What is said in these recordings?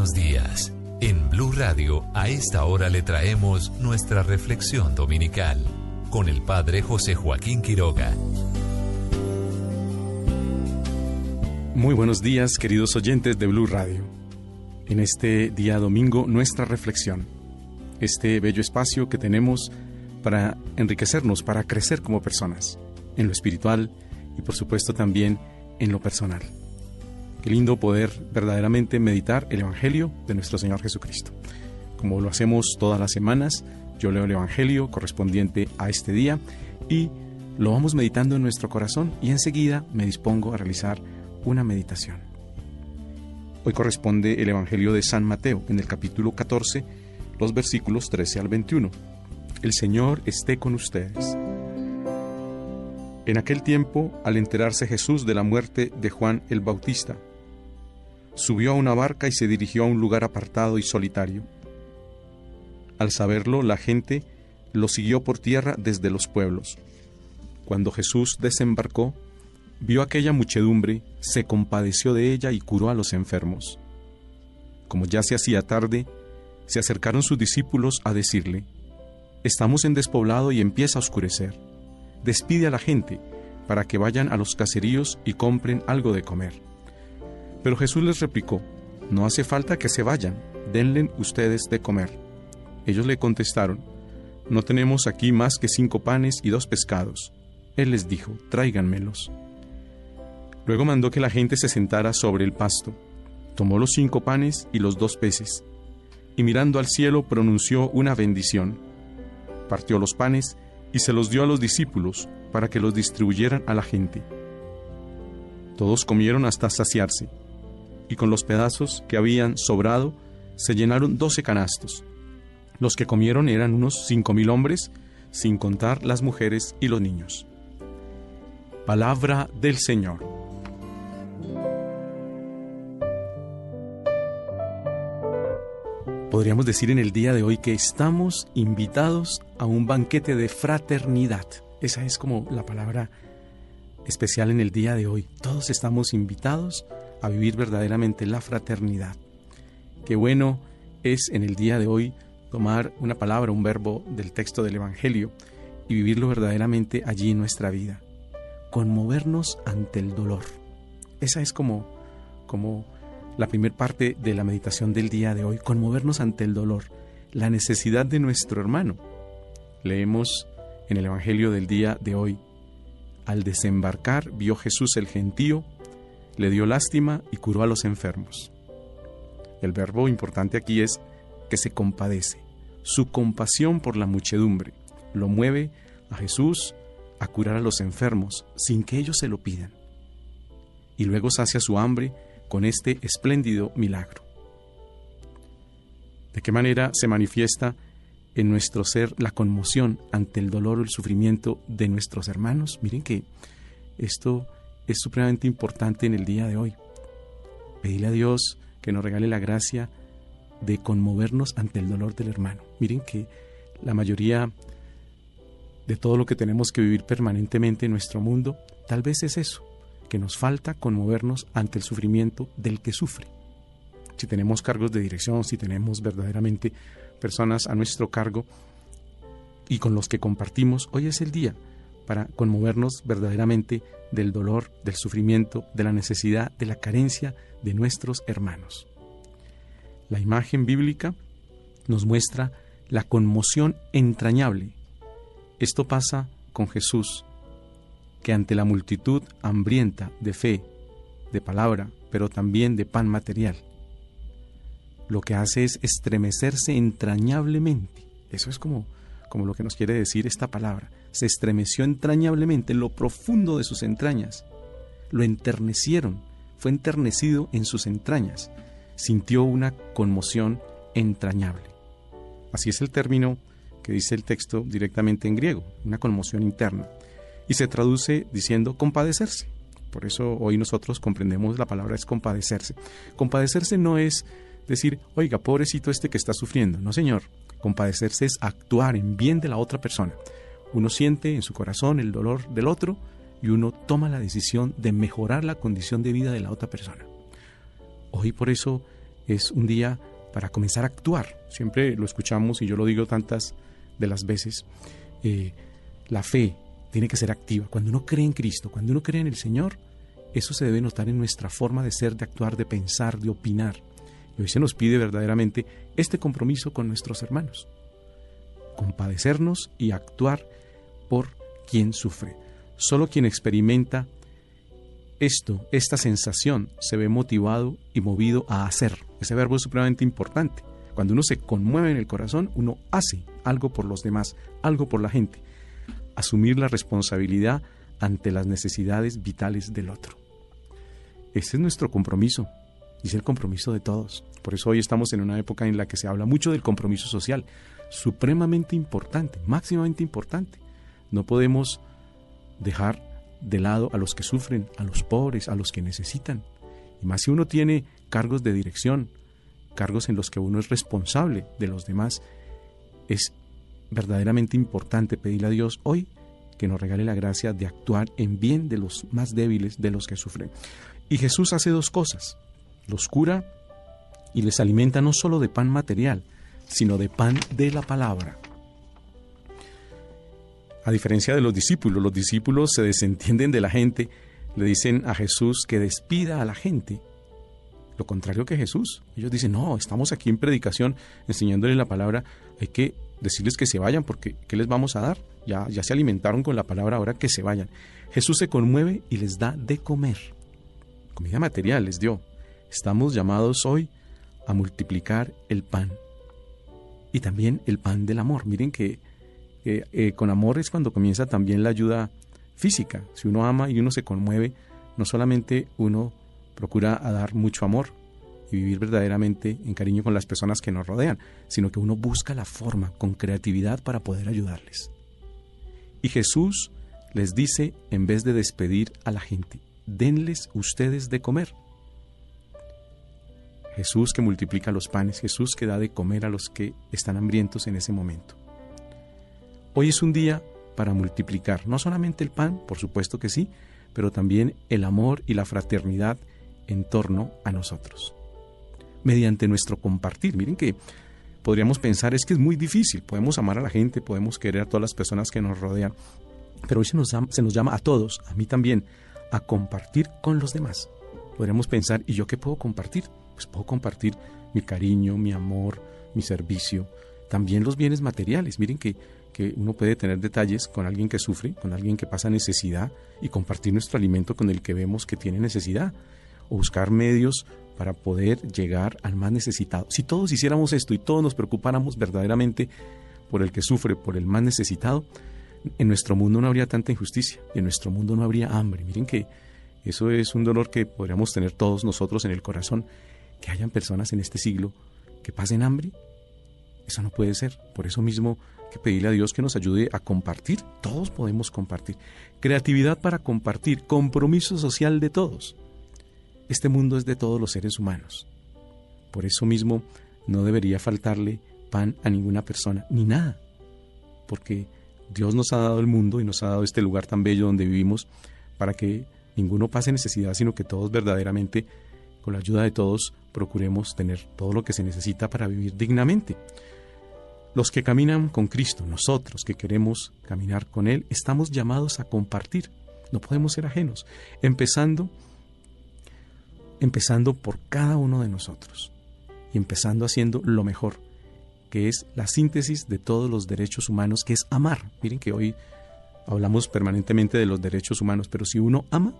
buenos días. En Blue Radio, a esta hora le traemos nuestra reflexión dominical con el Padre José Joaquín Quiroga. Muy buenos días, queridos oyentes de Blue Radio. En este día domingo, nuestra reflexión, este bello espacio que tenemos para enriquecernos, para crecer como personas, en lo espiritual y por supuesto también en lo personal. Qué lindo poder verdaderamente meditar el Evangelio de nuestro Señor Jesucristo. Como lo hacemos todas las semanas, yo leo el Evangelio correspondiente a este día y lo vamos meditando en nuestro corazón y enseguida me dispongo a realizar una meditación. Hoy corresponde el Evangelio de San Mateo en el capítulo 14, los versículos 13 al 21. El Señor esté con ustedes. En aquel tiempo, al enterarse Jesús de la muerte de Juan el Bautista, subió a una barca y se dirigió a un lugar apartado y solitario. Al saberlo, la gente lo siguió por tierra desde los pueblos. Cuando Jesús desembarcó, vio aquella muchedumbre, se compadeció de ella y curó a los enfermos. Como ya se hacía tarde, se acercaron sus discípulos a decirle, Estamos en despoblado y empieza a oscurecer. Despide a la gente para que vayan a los caseríos y compren algo de comer. Pero Jesús les replicó, No hace falta que se vayan, denle ustedes de comer. Ellos le contestaron, No tenemos aquí más que cinco panes y dos pescados. Él les dijo, Tráiganmelos. Luego mandó que la gente se sentara sobre el pasto. Tomó los cinco panes y los dos peces, y mirando al cielo pronunció una bendición. Partió los panes y se los dio a los discípulos para que los distribuyeran a la gente. Todos comieron hasta saciarse y con los pedazos que habían sobrado se llenaron doce canastos. Los que comieron eran unos cinco mil hombres, sin contar las mujeres y los niños. Palabra del Señor. Podríamos decir en el día de hoy que estamos invitados a un banquete de fraternidad. Esa es como la palabra especial en el día de hoy. Todos estamos invitados a vivir verdaderamente la fraternidad. Qué bueno es en el día de hoy tomar una palabra, un verbo del texto del Evangelio y vivirlo verdaderamente allí en nuestra vida. Conmovernos ante el dolor. Esa es como, como la primera parte de la meditación del día de hoy, conmovernos ante el dolor, la necesidad de nuestro hermano. Leemos en el Evangelio del día de hoy, al desembarcar vio Jesús el gentío le dio lástima y curó a los enfermos. El verbo importante aquí es que se compadece. Su compasión por la muchedumbre lo mueve a Jesús a curar a los enfermos sin que ellos se lo pidan. Y luego sacia su hambre con este espléndido milagro. ¿De qué manera se manifiesta en nuestro ser la conmoción ante el dolor o el sufrimiento de nuestros hermanos? Miren que esto es supremamente importante en el día de hoy. Pedirle a Dios que nos regale la gracia de conmovernos ante el dolor del hermano. Miren que la mayoría de todo lo que tenemos que vivir permanentemente en nuestro mundo, tal vez es eso, que nos falta conmovernos ante el sufrimiento del que sufre. Si tenemos cargos de dirección, si tenemos verdaderamente personas a nuestro cargo y con los que compartimos, hoy es el día para conmovernos verdaderamente del dolor, del sufrimiento, de la necesidad, de la carencia de nuestros hermanos. La imagen bíblica nos muestra la conmoción entrañable. Esto pasa con Jesús, que ante la multitud hambrienta de fe, de palabra, pero también de pan material, lo que hace es estremecerse entrañablemente. Eso es como, como lo que nos quiere decir esta palabra se estremeció entrañablemente en lo profundo de sus entrañas. Lo enternecieron, fue enternecido en sus entrañas, sintió una conmoción entrañable. Así es el término que dice el texto directamente en griego, una conmoción interna, y se traduce diciendo compadecerse. Por eso hoy nosotros comprendemos la palabra es compadecerse. Compadecerse no es decir, oiga, pobrecito este que está sufriendo. No, señor. Compadecerse es actuar en bien de la otra persona. Uno siente en su corazón el dolor del otro y uno toma la decisión de mejorar la condición de vida de la otra persona. Hoy por eso es un día para comenzar a actuar. Siempre lo escuchamos y yo lo digo tantas de las veces. Eh, la fe tiene que ser activa. Cuando uno cree en Cristo, cuando uno cree en el Señor, eso se debe notar en nuestra forma de ser, de actuar, de pensar, de opinar. Y hoy se nos pide verdaderamente este compromiso con nuestros hermanos. Compadecernos y actuar por quien sufre. Solo quien experimenta esto, esta sensación, se ve motivado y movido a hacer. Ese verbo es supremamente importante. Cuando uno se conmueve en el corazón, uno hace algo por los demás, algo por la gente. Asumir la responsabilidad ante las necesidades vitales del otro. Ese es nuestro compromiso y es el compromiso de todos. Por eso hoy estamos en una época en la que se habla mucho del compromiso social, supremamente importante, máximamente importante. No podemos dejar de lado a los que sufren, a los pobres, a los que necesitan. Y más si uno tiene cargos de dirección, cargos en los que uno es responsable de los demás, es verdaderamente importante pedirle a Dios hoy que nos regale la gracia de actuar en bien de los más débiles, de los que sufren. Y Jesús hace dos cosas. Los cura y les alimenta no solo de pan material, sino de pan de la palabra. A diferencia de los discípulos, los discípulos se desentienden de la gente, le dicen a Jesús que despida a la gente. Lo contrario que Jesús. Ellos dicen, no, estamos aquí en predicación enseñándoles la palabra, hay que decirles que se vayan porque ¿qué les vamos a dar? Ya, ya se alimentaron con la palabra, ahora que se vayan. Jesús se conmueve y les da de comer. Comida material les dio. Estamos llamados hoy a multiplicar el pan. Y también el pan del amor. Miren que eh, con amor es cuando comienza también la ayuda física. Si uno ama y uno se conmueve, no solamente uno procura dar mucho amor y vivir verdaderamente en cariño con las personas que nos rodean, sino que uno busca la forma con creatividad para poder ayudarles. Y Jesús les dice, en vez de despedir a la gente, denles ustedes de comer. Jesús que multiplica los panes, Jesús que da de comer a los que están hambrientos en ese momento. Hoy es un día para multiplicar no solamente el pan, por supuesto que sí, pero también el amor y la fraternidad en torno a nosotros. Mediante nuestro compartir. Miren que podríamos pensar es que es muy difícil. Podemos amar a la gente, podemos querer a todas las personas que nos rodean, pero hoy se nos, se nos llama a todos, a mí también, a compartir con los demás. Podríamos pensar, ¿y yo qué puedo compartir? Puedo compartir mi cariño, mi amor, mi servicio, también los bienes materiales. Miren que que uno puede tener detalles con alguien que sufre, con alguien que pasa necesidad y compartir nuestro alimento con el que vemos que tiene necesidad o buscar medios para poder llegar al más necesitado. Si todos hiciéramos esto y todos nos preocupáramos verdaderamente por el que sufre, por el más necesitado, en nuestro mundo no habría tanta injusticia y en nuestro mundo no habría hambre. Miren que eso es un dolor que podríamos tener todos nosotros en el corazón, que hayan personas en este siglo que pasen hambre. Eso no puede ser. Por eso mismo que pedirle a Dios que nos ayude a compartir. Todos podemos compartir. Creatividad para compartir. Compromiso social de todos. Este mundo es de todos los seres humanos. Por eso mismo no debería faltarle pan a ninguna persona, ni nada. Porque Dios nos ha dado el mundo y nos ha dado este lugar tan bello donde vivimos para que ninguno pase necesidad, sino que todos verdaderamente, con la ayuda de todos, procuremos tener todo lo que se necesita para vivir dignamente. Los que caminan con Cristo, nosotros que queremos caminar con Él, estamos llamados a compartir. No podemos ser ajenos, empezando empezando por cada uno de nosotros y empezando haciendo lo mejor, que es la síntesis de todos los derechos humanos, que es amar. Miren que hoy hablamos permanentemente de los derechos humanos, pero si uno ama,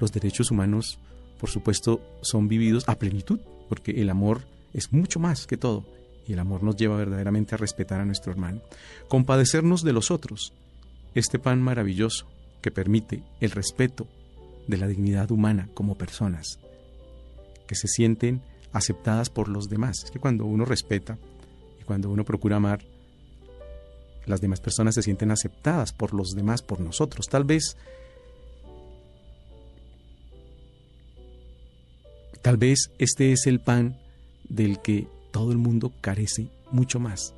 los derechos humanos, por supuesto, son vividos a plenitud, porque el amor es mucho más que todo y el amor nos lleva verdaderamente a respetar a nuestro hermano. Compadecernos de los otros, este pan maravilloso que permite el respeto de la dignidad humana como personas, que se sienten aceptadas por los demás. Es que cuando uno respeta y cuando uno procura amar, las demás personas se sienten aceptadas por los demás, por nosotros. Tal vez, tal vez este es el pan del que todo el mundo carece mucho más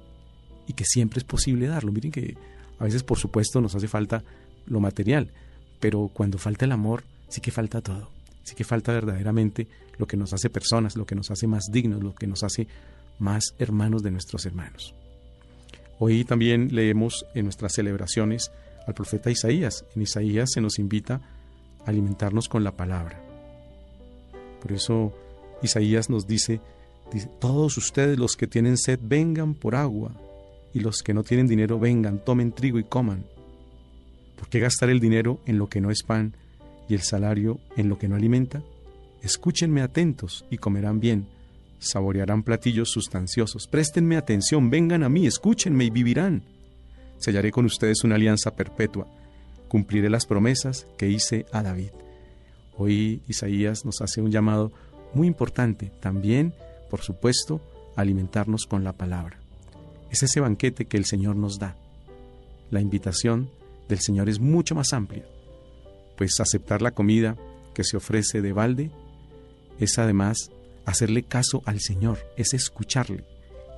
y que siempre es posible darlo. Miren que a veces, por supuesto, nos hace falta lo material, pero cuando falta el amor, sí que falta todo. Sí que falta verdaderamente lo que nos hace personas, lo que nos hace más dignos, lo que nos hace más hermanos de nuestros hermanos. Hoy también leemos en nuestras celebraciones al profeta Isaías. En Isaías se nos invita a alimentarnos con la palabra. Por eso Isaías nos dice, todos ustedes los que tienen sed vengan por agua y los que no tienen dinero vengan, tomen trigo y coman. ¿Por qué gastar el dinero en lo que no es pan y el salario en lo que no alimenta? Escúchenme atentos y comerán bien, saborearán platillos sustanciosos. Préstenme atención, vengan a mí, escúchenme y vivirán. Sellaré con ustedes una alianza perpetua, cumpliré las promesas que hice a David. Hoy Isaías nos hace un llamado muy importante, también, por supuesto, alimentarnos con la palabra. Es ese banquete que el Señor nos da. La invitación del Señor es mucho más amplia, pues aceptar la comida que se ofrece de balde es además hacerle caso al Señor, es escucharle,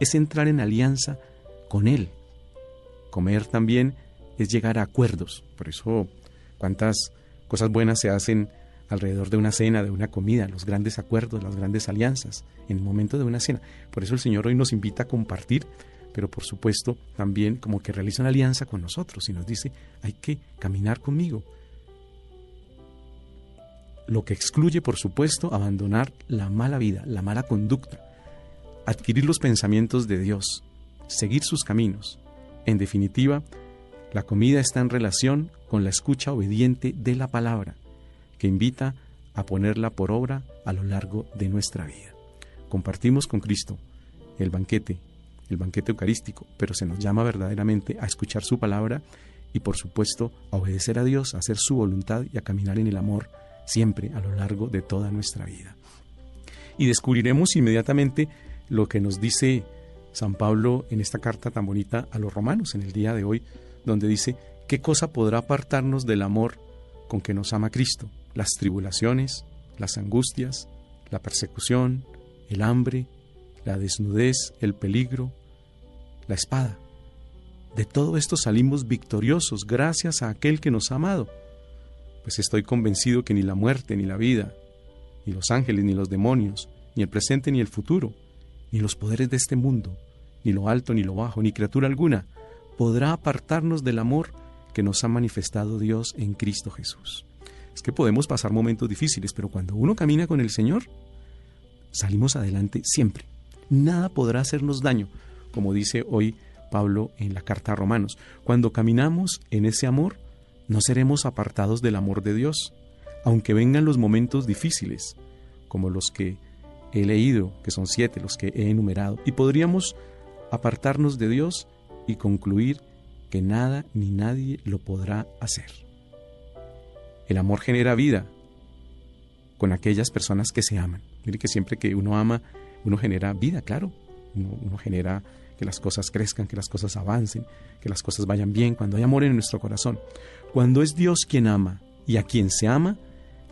es entrar en alianza con Él. Comer también es llegar a acuerdos, por eso cuántas cosas buenas se hacen alrededor de una cena, de una comida, los grandes acuerdos, las grandes alianzas, en el momento de una cena. Por eso el Señor hoy nos invita a compartir pero por supuesto también como que realiza una alianza con nosotros y nos dice, hay que caminar conmigo. Lo que excluye, por supuesto, abandonar la mala vida, la mala conducta, adquirir los pensamientos de Dios, seguir sus caminos. En definitiva, la comida está en relación con la escucha obediente de la palabra, que invita a ponerla por obra a lo largo de nuestra vida. Compartimos con Cristo el banquete el banquete eucarístico, pero se nos llama verdaderamente a escuchar su palabra y por supuesto a obedecer a Dios, a hacer su voluntad y a caminar en el amor siempre a lo largo de toda nuestra vida. Y descubriremos inmediatamente lo que nos dice San Pablo en esta carta tan bonita a los romanos en el día de hoy, donde dice, ¿qué cosa podrá apartarnos del amor con que nos ama Cristo? Las tribulaciones, las angustias, la persecución, el hambre, la desnudez, el peligro, la espada. De todo esto salimos victoriosos gracias a aquel que nos ha amado. Pues estoy convencido que ni la muerte, ni la vida, ni los ángeles, ni los demonios, ni el presente, ni el futuro, ni los poderes de este mundo, ni lo alto, ni lo bajo, ni criatura alguna, podrá apartarnos del amor que nos ha manifestado Dios en Cristo Jesús. Es que podemos pasar momentos difíciles, pero cuando uno camina con el Señor, salimos adelante siempre. Nada podrá hacernos daño, como dice hoy Pablo en la carta a Romanos. Cuando caminamos en ese amor, no seremos apartados del amor de Dios, aunque vengan los momentos difíciles, como los que he leído, que son siete los que he enumerado, y podríamos apartarnos de Dios y concluir que nada ni nadie lo podrá hacer. El amor genera vida con aquellas personas que se aman. Mire que siempre que uno ama, uno genera vida, claro. Uno, genera que las cosas crezcan, que las cosas avancen, que las cosas vayan bien, cuando hay amor en nuestro corazón. Cuando es Dios quien ama y a quien se ama,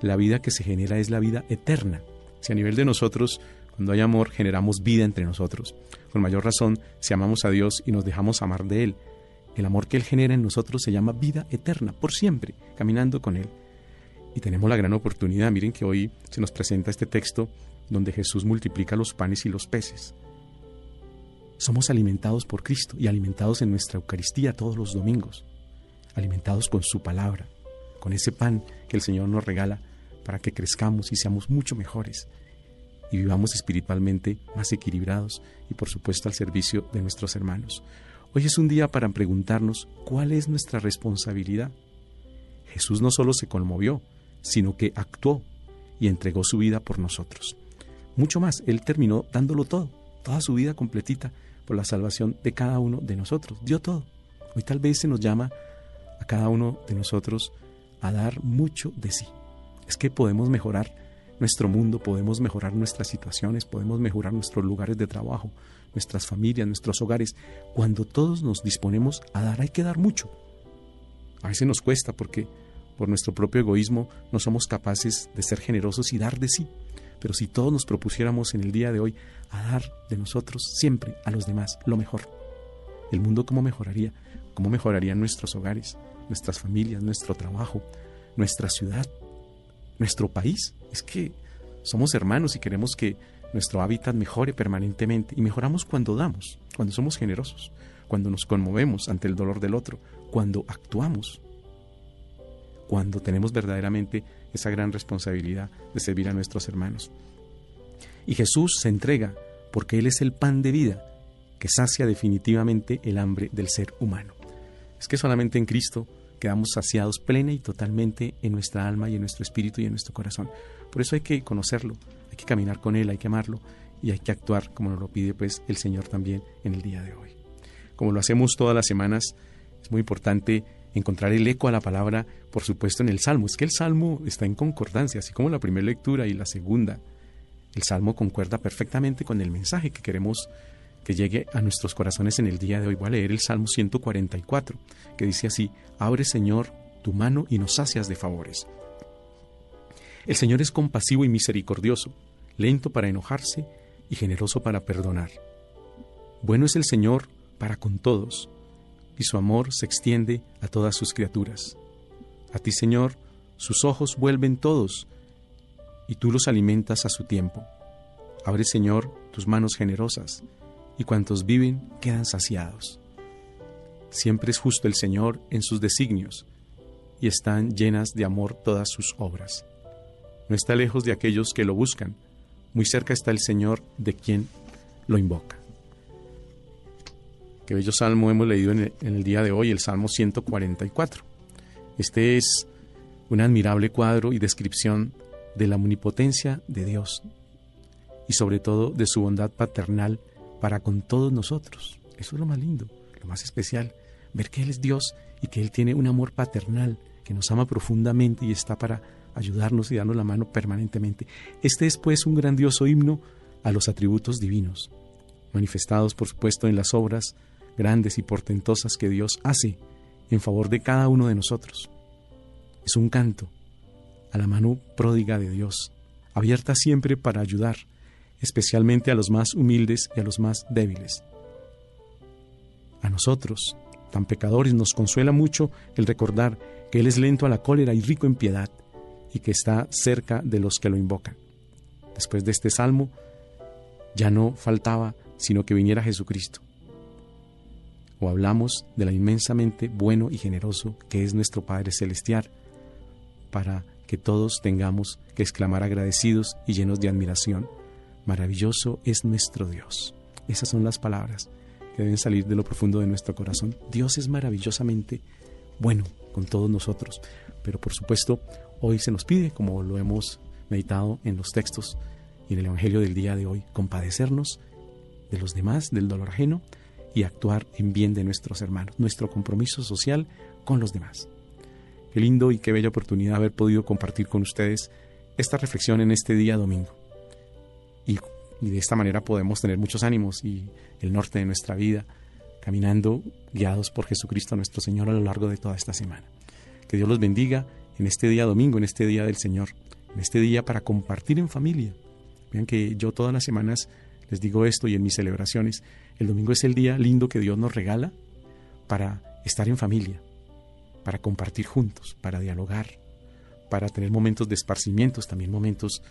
la vida que se genera es la vida eterna. Si a nivel de nosotros, cuando hay amor, generamos vida entre nosotros, con mayor razón, si amamos a Dios y nos dejamos amar de Él, el amor que Él genera en nosotros se llama vida eterna, por siempre, caminando con Él. Y tenemos la gran oportunidad, miren que hoy se nos presenta este texto donde Jesús multiplica los panes y los peces. Somos alimentados por Cristo y alimentados en nuestra Eucaristía todos los domingos, alimentados con su palabra, con ese pan que el Señor nos regala para que crezcamos y seamos mucho mejores y vivamos espiritualmente más equilibrados y por supuesto al servicio de nuestros hermanos. Hoy es un día para preguntarnos cuál es nuestra responsabilidad. Jesús no solo se conmovió, sino que actuó y entregó su vida por nosotros. Mucho más, Él terminó dándolo todo, toda su vida completita por la salvación de cada uno de nosotros. Dio todo. Hoy tal vez se nos llama a cada uno de nosotros a dar mucho de sí. Es que podemos mejorar nuestro mundo, podemos mejorar nuestras situaciones, podemos mejorar nuestros lugares de trabajo, nuestras familias, nuestros hogares. Cuando todos nos disponemos a dar, hay que dar mucho. A veces nos cuesta porque por nuestro propio egoísmo no somos capaces de ser generosos y dar de sí. Pero si todos nos propusiéramos en el día de hoy a dar de nosotros siempre a los demás lo mejor, el mundo cómo mejoraría, cómo mejorarían nuestros hogares, nuestras familias, nuestro trabajo, nuestra ciudad. nuestro país. Es que somos hermanos y queremos que nuestro hábitat mejore permanentemente y mejoramos cuando damos, cuando somos generosos, cuando nos conmovemos ante el dolor del otro, cuando actuamos, cuando tenemos verdaderamente esa gran responsabilidad de servir a nuestros hermanos. Y Jesús se entrega porque Él es el pan de vida que sacia definitivamente el hambre del ser humano. Es que solamente en Cristo quedamos saciados plena y totalmente en nuestra alma y en nuestro espíritu y en nuestro corazón. Por eso hay que conocerlo, hay que caminar con Él, hay que amarlo y hay que actuar como nos lo pide pues el Señor también en el día de hoy. Como lo hacemos todas las semanas, es muy importante encontrar el eco a la palabra, por supuesto, en el Salmo. Es que el Salmo está en concordancia, así como la primera lectura y la segunda. El Salmo concuerda perfectamente con el mensaje que queremos que llegue a nuestros corazones en el día de hoy. Voy a leer el Salmo 144, que dice así, Abre Señor tu mano y nos sacias de favores. El Señor es compasivo y misericordioso, lento para enojarse y generoso para perdonar. Bueno es el Señor para con todos, y su amor se extiende a todas sus criaturas. A ti, Señor, sus ojos vuelven todos, y tú los alimentas a su tiempo. Abre, Señor, tus manos generosas, y cuantos viven quedan saciados. Siempre es justo el Señor en sus designios, y están llenas de amor todas sus obras. No está lejos de aquellos que lo buscan, muy cerca está el Señor de quien lo invoca. Qué bello salmo hemos leído en el, en el día de hoy, el Salmo 144. Este es un admirable cuadro y descripción de la omnipotencia de Dios y sobre todo de su bondad paternal para con todos nosotros. Eso es lo más lindo, lo más especial, ver que Él es Dios y que Él tiene un amor paternal, que nos ama profundamente y está para ayudarnos y darnos la mano permanentemente. Este es pues un grandioso himno a los atributos divinos, manifestados por supuesto en las obras grandes y portentosas que Dios hace en favor de cada uno de nosotros. Es un canto a la mano pródiga de Dios, abierta siempre para ayudar, especialmente a los más humildes y a los más débiles. A nosotros, tan pecadores, nos consuela mucho el recordar que Él es lento a la cólera y rico en piedad, y que está cerca de los que lo invocan. Después de este salmo, ya no faltaba sino que viniera Jesucristo. O hablamos de la inmensamente bueno y generoso que es nuestro Padre Celestial, para que todos tengamos que exclamar agradecidos y llenos de admiración Maravilloso es nuestro Dios. Esas son las palabras que deben salir de lo profundo de nuestro corazón. Dios es maravillosamente bueno con todos nosotros, pero por supuesto hoy se nos pide, como lo hemos meditado en los textos y en el Evangelio del día de hoy, compadecernos de los demás, del dolor ajeno y actuar en bien de nuestros hermanos, nuestro compromiso social con los demás. Qué lindo y qué bella oportunidad haber podido compartir con ustedes esta reflexión en este día domingo y, de esta manera podemos tener muchos ánimos y el norte de nuestra vida, caminando guiados por Jesucristo nuestro Señor a lo largo de toda esta semana. Que Dios los bendiga en este día domingo, en este día del Señor, en este día para compartir en familia. Vean que yo todas las semanas les digo esto y en mis celebraciones, el domingo es el día lindo que Dios nos regala para estar en familia, para compartir juntos, para dialogar, para tener momentos de esparcimientos, también momentos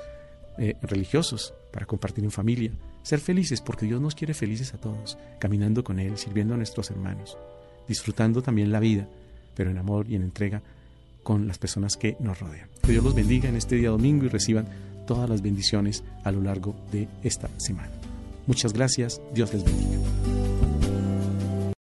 eh, religiosos para compartir en familia, ser felices porque Dios nos quiere felices a todos, caminando con Él, sirviendo a nuestros hermanos, disfrutando también la vida, pero en amor y en entrega con las personas que nos rodean. Que Dios los bendiga en este día domingo y reciban todas las bendiciones a lo largo de esta semana. Muchas gracias, Dios les bendiga.